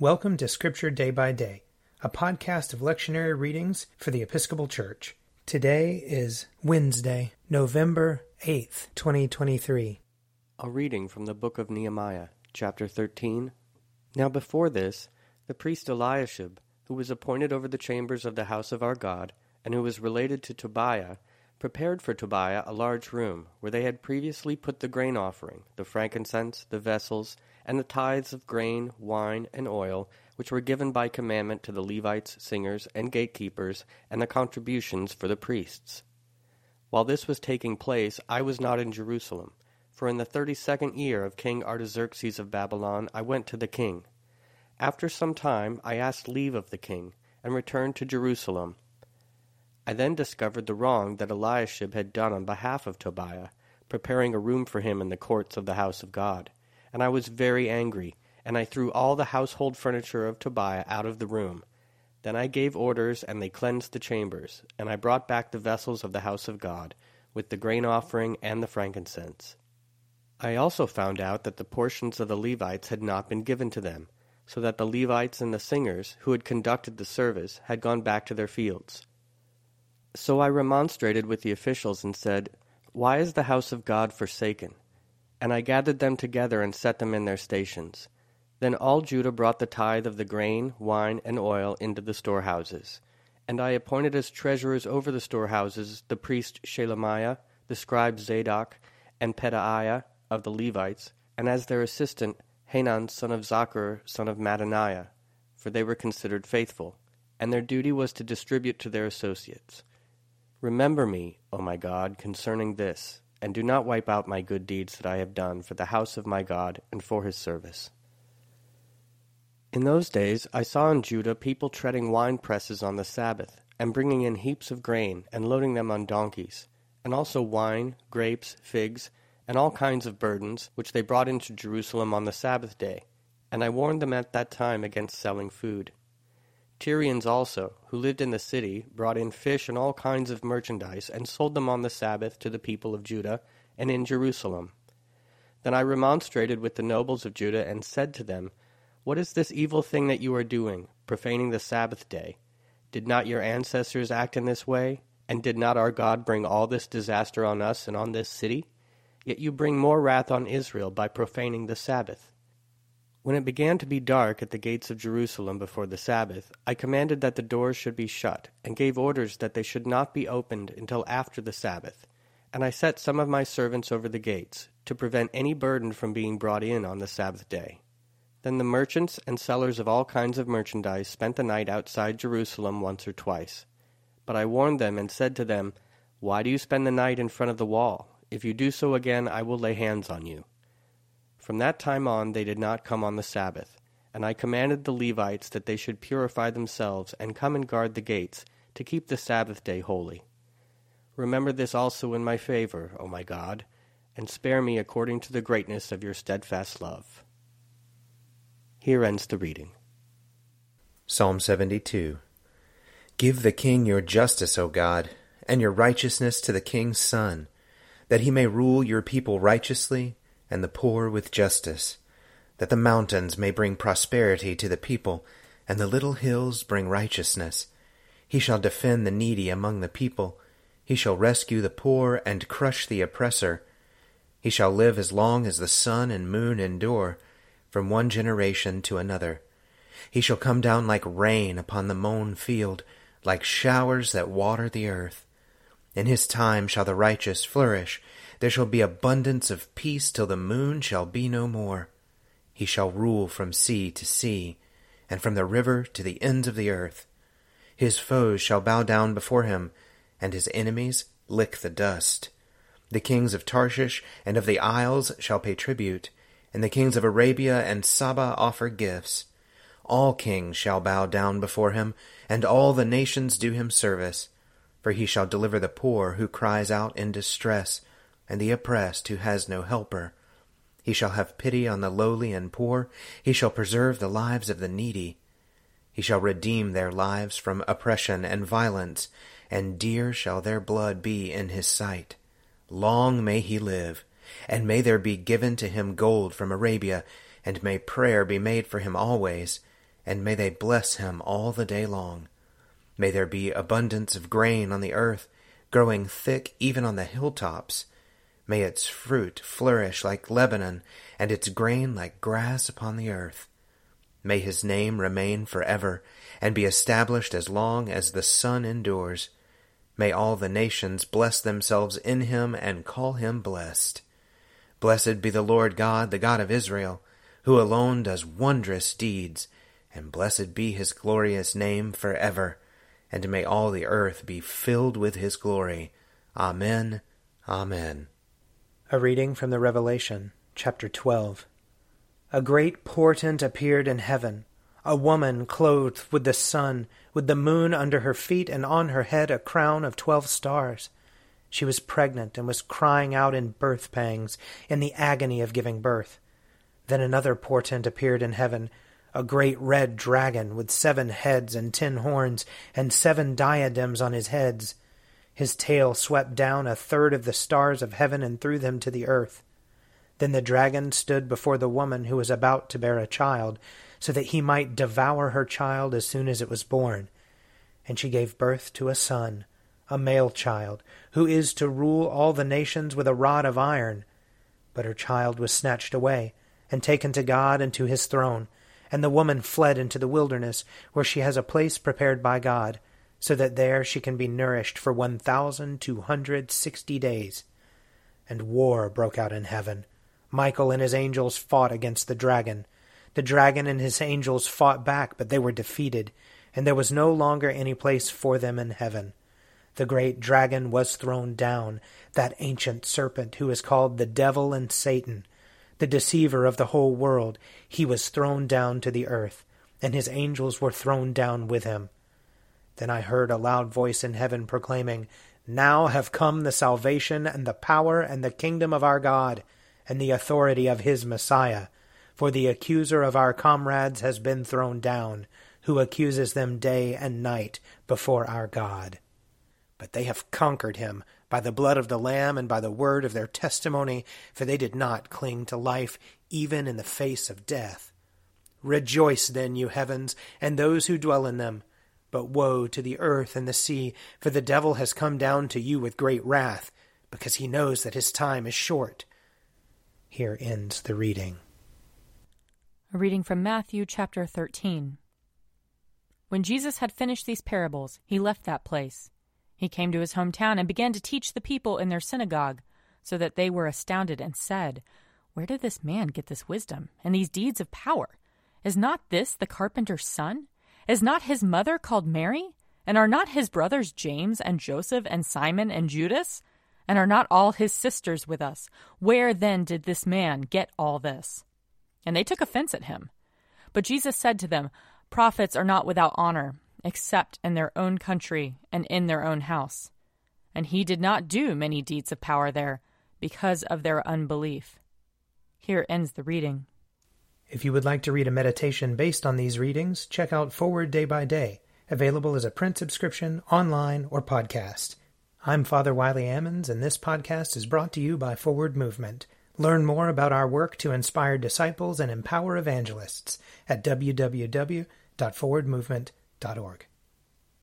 Welcome to Scripture Day by Day, a podcast of lectionary readings for the Episcopal Church. Today is Wednesday, November 8th, 2023. A reading from the book of Nehemiah, chapter 13. Now before this, the priest Eliashib, who was appointed over the chambers of the house of our God, and who was related to Tobiah, prepared for Tobiah a large room, where they had previously put the grain offering, the frankincense, the vessels, and the tithes of grain, wine, and oil, which were given by commandment to the Levites, singers, and gatekeepers, and the contributions for the priests. While this was taking place, I was not in Jerusalem, for in the thirty second year of King Artaxerxes of Babylon I went to the king. After some time I asked leave of the king, and returned to Jerusalem. I then discovered the wrong that Eliashib had done on behalf of Tobiah, preparing a room for him in the courts of the house of God and I was very angry, and I threw all the household furniture of Tobiah out of the room. Then I gave orders, and they cleansed the chambers, and I brought back the vessels of the house of God, with the grain offering and the frankincense. I also found out that the portions of the Levites had not been given to them, so that the Levites and the singers, who had conducted the service, had gone back to their fields. So I remonstrated with the officials and said, Why is the house of God forsaken? And I gathered them together and set them in their stations. Then all Judah brought the tithe of the grain, wine, and oil into the storehouses. And I appointed as treasurers over the storehouses the priest Shelemiah, the scribe Zadok, and Pedaiah of the Levites, and as their assistant Hanan son of Zaccur son of Mattaniah, for they were considered faithful, and their duty was to distribute to their associates. Remember me, O my God, concerning this, and do not wipe out my good deeds that I have done for the house of my God and for his service. In those days I saw in Judah people treading wine presses on the Sabbath, and bringing in heaps of grain, and loading them on donkeys, and also wine, grapes, figs, and all kinds of burdens, which they brought into Jerusalem on the Sabbath day. And I warned them at that time against selling food. Tyrians also, who lived in the city, brought in fish and all kinds of merchandise, and sold them on the Sabbath to the people of Judah and in Jerusalem. Then I remonstrated with the nobles of Judah, and said to them, What is this evil thing that you are doing, profaning the Sabbath day? Did not your ancestors act in this way? And did not our God bring all this disaster on us and on this city? Yet you bring more wrath on Israel by profaning the Sabbath. When it began to be dark at the gates of Jerusalem before the Sabbath, I commanded that the doors should be shut, and gave orders that they should not be opened until after the Sabbath. And I set some of my servants over the gates, to prevent any burden from being brought in on the Sabbath day. Then the merchants and sellers of all kinds of merchandise spent the night outside Jerusalem once or twice. But I warned them and said to them, Why do you spend the night in front of the wall? If you do so again, I will lay hands on you. From that time on they did not come on the Sabbath. And I commanded the Levites that they should purify themselves and come and guard the gates, to keep the Sabbath day holy. Remember this also in my favor, O my God, and spare me according to the greatness of your steadfast love. Here ends the reading. Psalm 72 Give the king your justice, O God, and your righteousness to the king's son, that he may rule your people righteously and the poor with justice, that the mountains may bring prosperity to the people, and the little hills bring righteousness. He shall defend the needy among the people. He shall rescue the poor and crush the oppressor. He shall live as long as the sun and moon endure, from one generation to another. He shall come down like rain upon the mown field, like showers that water the earth. In his time shall the righteous flourish, there shall be abundance of peace till the moon shall be no more. He shall rule from sea to sea, and from the river to the ends of the earth. His foes shall bow down before him, and his enemies lick the dust. The kings of Tarshish and of the isles shall pay tribute, and the kings of Arabia and Saba offer gifts. All kings shall bow down before him, and all the nations do him service. For he shall deliver the poor who cries out in distress and the oppressed who has no helper. He shall have pity on the lowly and poor. He shall preserve the lives of the needy. He shall redeem their lives from oppression and violence, and dear shall their blood be in his sight. Long may he live, and may there be given to him gold from Arabia, and may prayer be made for him always. and may they bless him all the day long. May there be abundance of grain on the earth, growing thick even on the hilltops. May its fruit flourish like Lebanon, and its grain like grass upon the earth. May his name remain forever, and be established as long as the sun endures. May all the nations bless themselves in him and call him blessed. Blessed be the Lord God, the God of Israel, who alone does wondrous deeds, and blessed be his glorious name forever. And may all the earth be filled with his glory. Amen. Amen. A reading from the Revelation, chapter 12. A great portent appeared in heaven a woman clothed with the sun, with the moon under her feet, and on her head a crown of twelve stars. She was pregnant and was crying out in birth pangs, in the agony of giving birth. Then another portent appeared in heaven, a great red dragon with seven heads and ten horns, and seven diadems on his heads. His tail swept down a third of the stars of heaven and threw them to the earth. Then the dragon stood before the woman who was about to bear a child, so that he might devour her child as soon as it was born. And she gave birth to a son, a male child, who is to rule all the nations with a rod of iron. But her child was snatched away, and taken to God and to his throne. And the woman fled into the wilderness, where she has a place prepared by God, so that there she can be nourished for one thousand two hundred sixty days. And war broke out in heaven. Michael and his angels fought against the dragon the dragon and his angels fought back, but they were defeated, and there was no longer any place for them in heaven. The great dragon was thrown down, that ancient serpent who is called the devil and Satan, the deceiver of the whole world. He was thrown down to the earth, and his angels were thrown down with him. Then I heard a loud voice in heaven proclaiming, Now have come the salvation and the power and the kingdom of our God, and the authority of his Messiah for the accuser of our comrades has been thrown down, who accuses them day and night before our God. But they have conquered him by the blood of the Lamb and by the word of their testimony, for they did not cling to life even in the face of death. Rejoice then, you heavens, and those who dwell in them. But woe to the earth and the sea, for the devil has come down to you with great wrath, because he knows that his time is short. Here ends the reading. A reading from Matthew chapter 13. When Jesus had finished these parables, he left that place. He came to his hometown and began to teach the people in their synagogue, so that they were astounded and said, Where did this man get this wisdom and these deeds of power? Is not this the carpenter's son? Is not his mother called Mary? And are not his brothers James and Joseph and Simon and Judas? And are not all his sisters with us? Where then did this man get all this? and they took offense at him. But Jesus said to them, Prophets are not without honor, except in their own country and in their own house. And he did not do many deeds of power there, because of their unbelief. Here ends the reading. If you would like to read a meditation based on these readings, check out Forward Day by Day, available as a print subscription, online, or podcast. I'm Father Wiley Ammons, and this podcast is brought to you by Forward Movement. Learn more about our work to inspire disciples and empower evangelists at www.forwardmovement.org.